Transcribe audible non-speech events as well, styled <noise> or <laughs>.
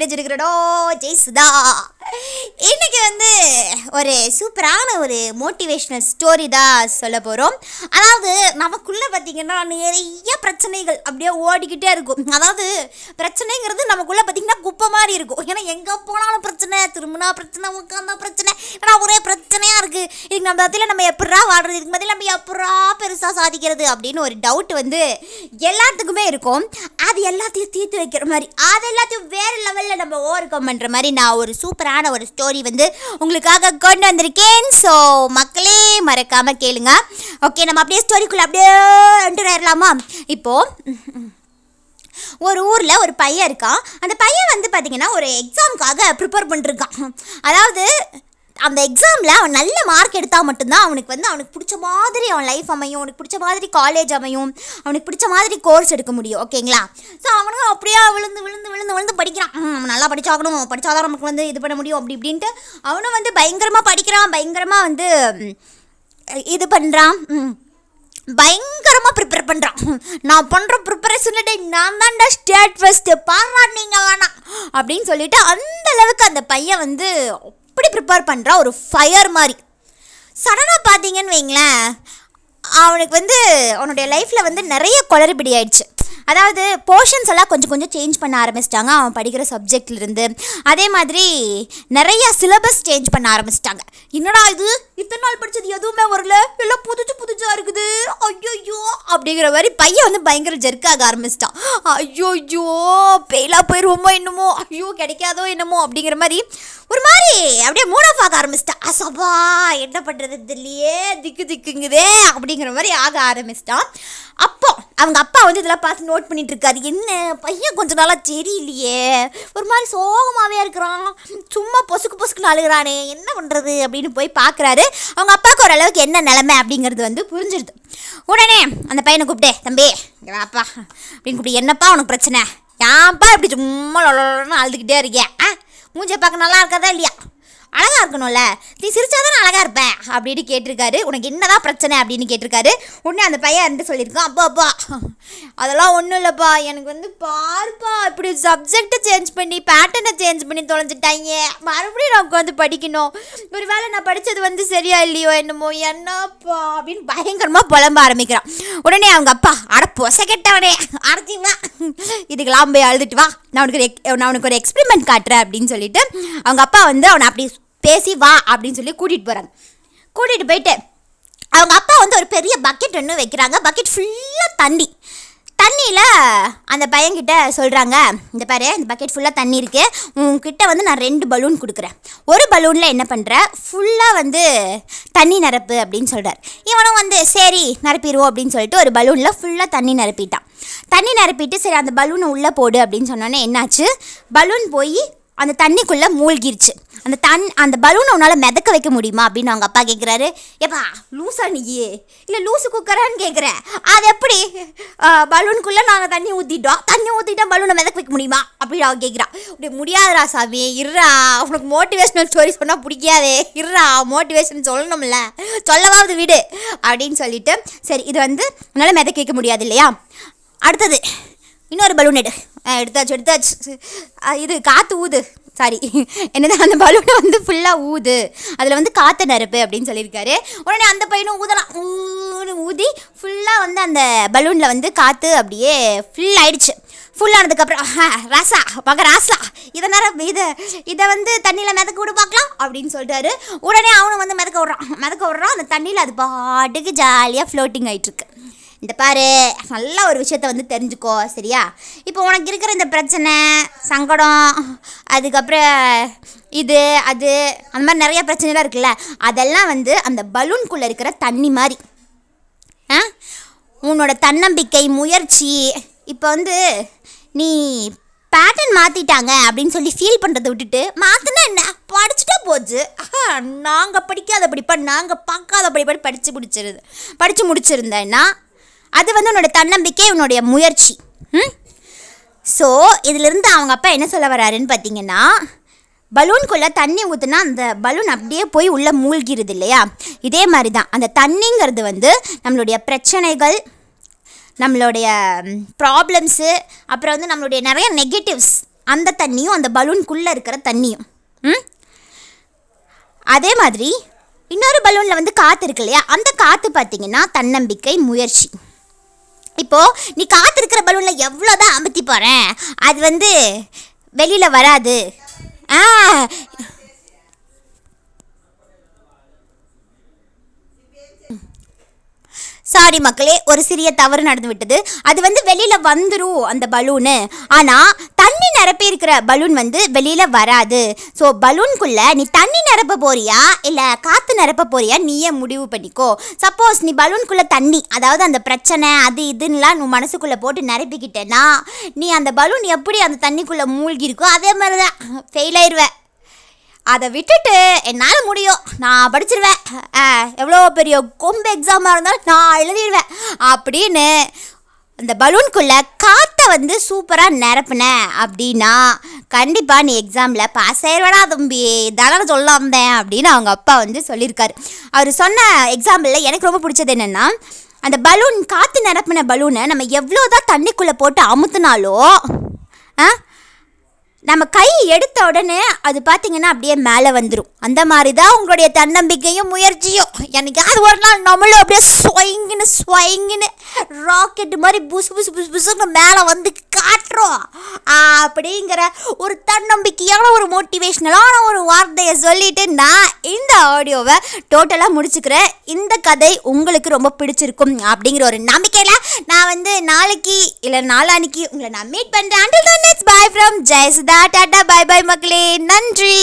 இணைஞ்சிருக்கிறடோ ஜெய் சுதா இன்னைக்கு வந்து ஒரு சூப்பரான ஒரு மோட்டிவேஷ்னல் ஸ்டோரி தான் சொல்ல போகிறோம் அதாவது நமக்குள்ளே பார்த்திங்கன்னா நிறைய பிரச்சனைகள் அப்படியே ஓடிக்கிட்டே இருக்கும். அதாவது பிரச்சனைங்கிறது நமக்குள்ளே பார்த்தீங்கன்னா குப்பை மாதிரி இருக்கும். ஏன்னா எங்கே போனாலும் பிரச்சனை திரும்பினா பிரச்சனை உட்காந்தா பிரச்சனை. ஏன்னா ஒரே பிரச்சனையாக இருக்குது இதுக்கு நம்ம பதில் நம்ம எப்படா வாடுறது இதுக்கு பதில் நம்ம எப்படா பெருசாக சாதிக்கிறது? அப்படின்னு ஒரு டவுட் வந்து எல்லாத்துக்குமே இருக்கும். அது எல்லாத்தையும் தீர்த்து வைக்கிற மாதிரி அது எல்லாத்தையும் வேறு லெவலில் நம்ம ஓவர் கம் பண்ணுற மாதிரி நான் ஒரு சூப்பரான ஒரு ஸ்டோரி வந்து உங்களுக்காக கொண்டு வந்திருக்கேன். ஸோ மக்களே மறக்காமல் கேளுங்க. ஓகே நம்ம அப்படியே ஸ்டோரிக்குள்ளே அப்படியே என்டர் ஆயிடலாமா இப்போது ஒரு ஊரில் ஒரு பையன் இருக்கான். அந்த பையன் வந்து பார்த்தீங்கன்னா ஒரு எக்ஸாமுக்காக ப்ரிப்பேர் பண்ணிருக்கான். அதாவது அந்த எக்ஸாமில் அவன் நல்ல மார்க் எடுத்தால் மட்டும்தான் அவனுக்கு வந்து அவனுக்கு பிடிச்ச மாதிரி அவன் லைஃப் அமையும். அவனுக்கு பிடிச்ச மாதிரி காலேஜ் அமையும். அவனுக்கு பிடிச்ச மாதிரி கோர்ஸ் எடுக்க முடியும். ஓகேங்களா ஸோ அவனும் அப்படியே விழுந்து விழுந்து விழுந்து விழுந்து படிக்கிறான். அவன் நல்லா படிச்சாகணும். படித்தாதான் நமக்கு வந்து இது பண்ண முடியும். அப்படி இப்படின்ட்டு அவனும் வந்து பயங்கரமாக படிக்கிறான். பயங்கரமாக வந்து இது பண்ணுறான் பயங்கரமாக ப்ரிப்பேர் பண்ணுறான் நான் பண்ணுற ப்ரிப்பரேஷனில் டே நான் தான்டா ஸ்டேட் ஃபஸ்ட்டு பாடுறா நீங்கள் வேணாம் அப்படின்னு சொல்லிட்டு அந்த அளவுக்கு அந்த பையன் வந்து எப்படி ப்ரிப்பேர் பண்ணுறான் ஒரு ஃபயர் மாதிரி. சடனாக பார்த்தீங்கன்னு வைங்களேன் அவனுக்கு வந்து அவனுடைய லைஃப்பில் வந்து நிறைய குளறுபடி ஆயிடுச்சு. அதாவது போர்ஷன்ஸ் எல்லாம் கொஞ்சம் கொஞ்சம் சேஞ்ச் பண்ண ஆரம்பிச்சிட்டாங்க. அவன் படிக்கிற சப்ஜெக்ட்லேருந்து அதே மாதிரி நிறையா சிலபஸ் சேஞ்ச் பண்ண ஆரம்பிச்சிட்டாங்க. என்னடா இது? இத்தனை நாள் படித்தது எதுவுமே வரல எல்லாம் புதுசு புதுசாக இருக்குது ஐயோ அப்படிங்கிற மாதிரி பையன் வந்து பயங்கர ஜெர்க்காக ஆரம்பிச்சிட்டான். ஐயோ ஐயோ பெயிலாக போயிடுவோமோ என்னமோ ஐயோ கிடைக்காதோ என்னமோ அப்படிங்கிற மாதிரி ஒரு மாதிரி அப்படியே மூட் ஆஃப் ஆக ஆரம்பிச்சிட்டான். அசபா என்ன பண்ணுறது இல்லையே திக்கு திக்குங்குதே அப்படிங்கிற மாதிரி ஆக ஆரம்பிச்சிட்டான். அப்போ அவங்க அப்பா வந்து இதெல்லாம் பார்த்து நோட் பண்ணிட்டு இருக்காரு என்ன பையன் கொஞ்ச நாளாக சரியில்லையே. ஒரு மாதிரி சோகமாகவே இருக்கிறான். சும்மா பொசுக்கு பொசுக்கு நழுகிறானே என்ன பண்ணுறது அப்படின்னு போய் பார்க்குறாரு. அவங்க அப்பாவுக்கு ஓரளவுக்கு என்ன நிலமை அப்படிங்கிறது வந்து புரிஞ்சிருது. உடனே அந்த பையனை கூப்பிட்டு தம்பி இங்கே வாப்பா. அப்படின்னு கூப்பிட்டு என்னப்பா உனக்கு பிரச்சனை? ஏன்ப்பா இப்படி சும்மா அழுதுகிட்டே இருக்கேன் ஆ மூஞ்சை பார்க்க நல்லா இருக்காதா இல்லையா? அழகா இருக்கணும்ல. நீ சிரிச்சாதான் அழகா இருப்பேன் அப்படின்னு கேட்டிருக்காரு. உனக்கு என்னதான் பிரச்சனை அப்படின்னு கேட்டிருக்காரு. உடனே அந்த பையன் இருந்து சொல்லியிருக்கான் அப்பா அப்பா. அதெல்லாம் ஒன்றும் இல்லைப்பா. எனக்கு வந்து பார்ப்பா இப்படி சப்ஜெக்டை சேஞ்ச் பண்ணி பேட்டர்னை சேஞ்ச் பண்ணி தொலைஞ்சிட்டாங்க மறுபடியும் நான் உட்காந்து படிக்கணும். ஒரு வேளை நான் படித்தது வந்து சரியா இல்லையோ என்னமோ என்னப்பா அப்படின்னு பயங்கரமாக புலம்ப ஆரம்பிக்கிறான். உடனே அவங்க அப்பா அட பொசக்கெட்டவனே அடைச்சிங்களா இதுக்கெல்லாம் போய் அழுதுட்டு வா. நான் உனக்கு ஒரு நான் உனக்கு ஒரு எக்ஸ்பெரிமெண்ட் காட்டுறேன் அப்படின்னு சொல்லிட்டு அவங்க அப்பா வந்து அவனை அப்படி பேசி வா அப்படின்னு சொல்லி கூட்டிகிட்டு போகிறாங்க கூட்டிகிட்டு போயிட்டு அவங்க அப்பா வந்து ஒரு பெரிய பக்கெட் ஒன்று வைக்கிறாங்க. பக்கெட் ஃபுல்லாக தண்ணி. தண்ணியில் அந்த பையன்கிட்ட சொல்கிறாங்க இந்த பாரு இந்த பக்கெட் ஃபுல்லாக தண்ணி இருக்கு. உங்ககிட்ட வந்து நான் ரெண்டு பலூன் கொடுக்குறேன். ஒரு பலூனில் என்ன பண்ணுற ஃபுல்லாக வந்து தண்ணி நிரப்பு அப்படின்னு சொல்கிறார் இவனும் வந்து சரி நிரப்பிடுவோம் அப்படின்னு சொல்லிட்டு ஒரு பலூனில் ஃபுல்லாக தண்ணி நிரப்பிட்டான். தண்ணி நிரப்பிட்டு சரி அந்த பலூனை உள்ளே போடு அப்படின்னு சொன்னோன்னே என்னாச்சு? பலூன் போய் அந்த தண்ணிக்குள்ளே மூழ்கிருச்சு. அந்த தன் அந்த பலூனை உன்னால் மிதக்க வைக்க முடியுமா? அப்படின்னு அவங்க அப்பா கேட்குறாரு ஏப்பா லூசா நீயே இல்லை லூசு குக்கரான்னு கேட்குறேன் அது எப்படி? பலூனுக்குள்ளே நாங்கள் தண்ணி ஊற்றிட்டோம் தண்ணி ஊற்றிட்டா பலூனை மிதக்க வைக்க முடியுமா? அப்படின்னு அவன் கேட்குறா அப்படி முடியாதுடா சாமி. இருறா உனக்கு மோட்டிவேஷ்னல் ஸ்டோரி சொன்னால் பிடிக்காதே. இருறா மோட்டிவேஷன் சொல்லணும்ல. சொல்லவாவது விடு. அப்படின்னு சொல்லிட்டு சரி இது வந்து உன்னால் மிதக்க வைக்க முடியாது இல்லையா? அடுத்தது இன்னொரு பலூன் எடு. எடுத்தாச்சு எடுத்தாச்சு. இது காற்று ஊது. சாரி <laughs> என்னது அந்த பலூனை வந்து ஃபுல்லாக ஊது. அதில் வந்து காற்று நெருப்பு அப்படின்னு சொல்லியிருக்காரு. உடனே அந்த பையனும் ஊதலாம். ஊன்னு ஊதி ஃபுல்லாக வந்து அந்த பலூனில் வந்து காற்று அப்படியே ஃபுல் ஆயிடுச்சு. ஃபுல் ஆனதுக்கப்புறம் "ஆஹா, ராசா மக ராசா. இதை நேரம் இதை இதை வந்து தண்ணியில் மிதக்க விடு பார்க்கலாம் அப்படின்னு சொல்லிட்டாரு உடனே அவனும் வந்து மிதக்க விட்றான். மிதக்க விட்றான். அந்த தண்ணியில் அது பாட்டுக்கு ஜாலியாக ஃப்ளோட்டிங் ஆயிட்டுருக்கு. இந்த பாரு நல்ல ஒரு விஷயத்த வந்து தெரிஞ்சுக்கோ சரியா? இப்போ உனக்கு இருக்கிற இந்த பிரச்சனை சங்கடம் அதுக்கப்புறம் இது அது அந்த மாதிரி நிறைய பிரச்சனைலாம் இருக்குல்ல அதெல்லாம் வந்து அந்த பலூன்குள்ளே இருக்கிற தண்ணி மாதிரி. ஆ? உன்னோட தன்னம்பிக்கை முயற்சி இப்போ வந்து நீ பேட்டர்ன் மாற்றிட்டாங்க அப்படின்னு சொல்லி ஃபீல் பண்ணுறதை விட்டுட்டு மாற்றினா என்ன? படிச்சுட்டா போச்சு. நாங்கள் படிக்காத படிப்பா நாங்கள் பார்க்காத படிப்பா படித்து முடிச்சிருது படித்து முடிச்சிருந்தேன்னா அது வந்து உன்னோட தன்னம்பிக்கை உன்னுடைய முயற்சி. ம்? ஸோ இதிலிருந்து அவங்க அப்பா என்ன சொல்ல வராருன்னு பார்த்தீங்கன்னா பலூன்குள்ளே தண்ணி ஊற்றுனா அந்த பலூன் அப்படியே போய் உள்ளே மூழ்கிறது இல்லையா? இதே மாதிரி தான் அந்த தண்ணிங்கிறது வந்து நம்மளுடைய பிரச்சனைகள் நம்மளுடைய ப்ராப்ளம்ஸு அப்புறம் வந்து நம்மளுடைய நிறைய நெகட்டிவ்ஸ் அந்த தண்ணியும் அந்த பலூனுக்குள்ளே இருக்கிற தண்ணியும். ம்? அதே மாதிரி இன்னொரு பலூனில் வந்து காற்று இருக்கு இல்லையா? அந்த காற்று பார்த்தீங்கன்னா தன்னம்பிக்கை முயற்சி. இப்போ நீ காத்திருக்கிற இருக்கிற எவ்வளோ தான் அமுத்தி போகிறேன் அது வந்து வெளியில் வராது. ஆ. சாரி மக்களே ஒரு சிறிய தவறு நடந்து விட்டது அது வந்து வெளியில் வந்துடும் அந்த பலூனு. ஆனால் தண்ணி நிரப்பி இருக்கிற பலூன் வந்து வெளியில் வராது. ஸோ பலூன்குள்ளே நீ தண்ணி நிரப்ப போறியா? இல்லை காற்று நிரப்ப போறியா? நீயே முடிவு பண்ணிக்கோ. சப்போஸ் நீ பலூன்குள்ளே தண்ணி அதாவது அந்த பிரச்சனை அது இதுன்னெலாம் நீ மனசுக்குள்ளே போட்டு நிரப்பிக்கிட்டேன்னா நீ அந்த பலூன் எப்படி அந்த தண்ணிக்குள்ளே மூழ்கி இருக்கோ அதே மாதிரி தான் ஃபெயில் ஆயிடுவ அதை விட்டுட்டு என்னால் முடியும். நான் படிச்சிருவேன். எவ்வளோ பெரிய கொம்பு எக்ஸாமாக இருந்தாலும் நான் எழுதிடுவேன். அப்படின்னு அந்த பலூன்குள்ளே காற்று வந்து சூப்பராக நிரப்புன அப்படின்னா கண்டிப்பாக நீ எக்ஸாமில் பாஸ் ஆயிடுவேடா தம்பி. தானே சொல்ல வந்தேன் அப்படின்னு அவங்க அப்பா வந்து சொல்லியிருக்காரு. அவர் சொன்ன எக்ஸாம்பிளில் எனக்கு ரொம்ப பிடிச்சது என்னென்னா அந்த பலூன் காற்று நிரப்பின பலூனை நம்ம எவ்வளோ தான் தண்ணிக்குள்ளே போட்டு அமுத்துனாலோ ஆ நம்ம கை எடுத்த உடனே அது பார்த்தீங்கன்னா அப்படியே மேலே வந்துடும் அந்த மாதிரி தான் உங்களுடைய தன்னம்பிக்கையும் முயற்சியும். என்னைக்காவது ஒரு நாள் நம்மளும் அப்படியே ஸ்வைங்கின்னு ஸ்வைங்கின்னு ராக்கெட் மாதிரி புசு புசு புசு புசுன்னு மேலே வந்து காட்டுறோம் அப்படிங்கிற ஒரு தன்னம்பிக்கையான ஒரு மோட்டிவேஷ்னலான ஒரு வார்த்தையை சொல்லிட்டு நான் இந்த ஆடியோவை டோட்டலாக முடிச்சுக்கிறேன். இந்த கதை உங்களுக்கு ரொம்ப பிடிச்சிருக்கும் அப்படிங்கிற ஒரு நம்பிக்கையில் நான் வந்து நாளைக்கு இல்லை நாளானிக்கு உங்களை நான் மீட் பண்ணுறேன் until then it's bye from Jayasudha tata bye bye மக்களே. நன்றி.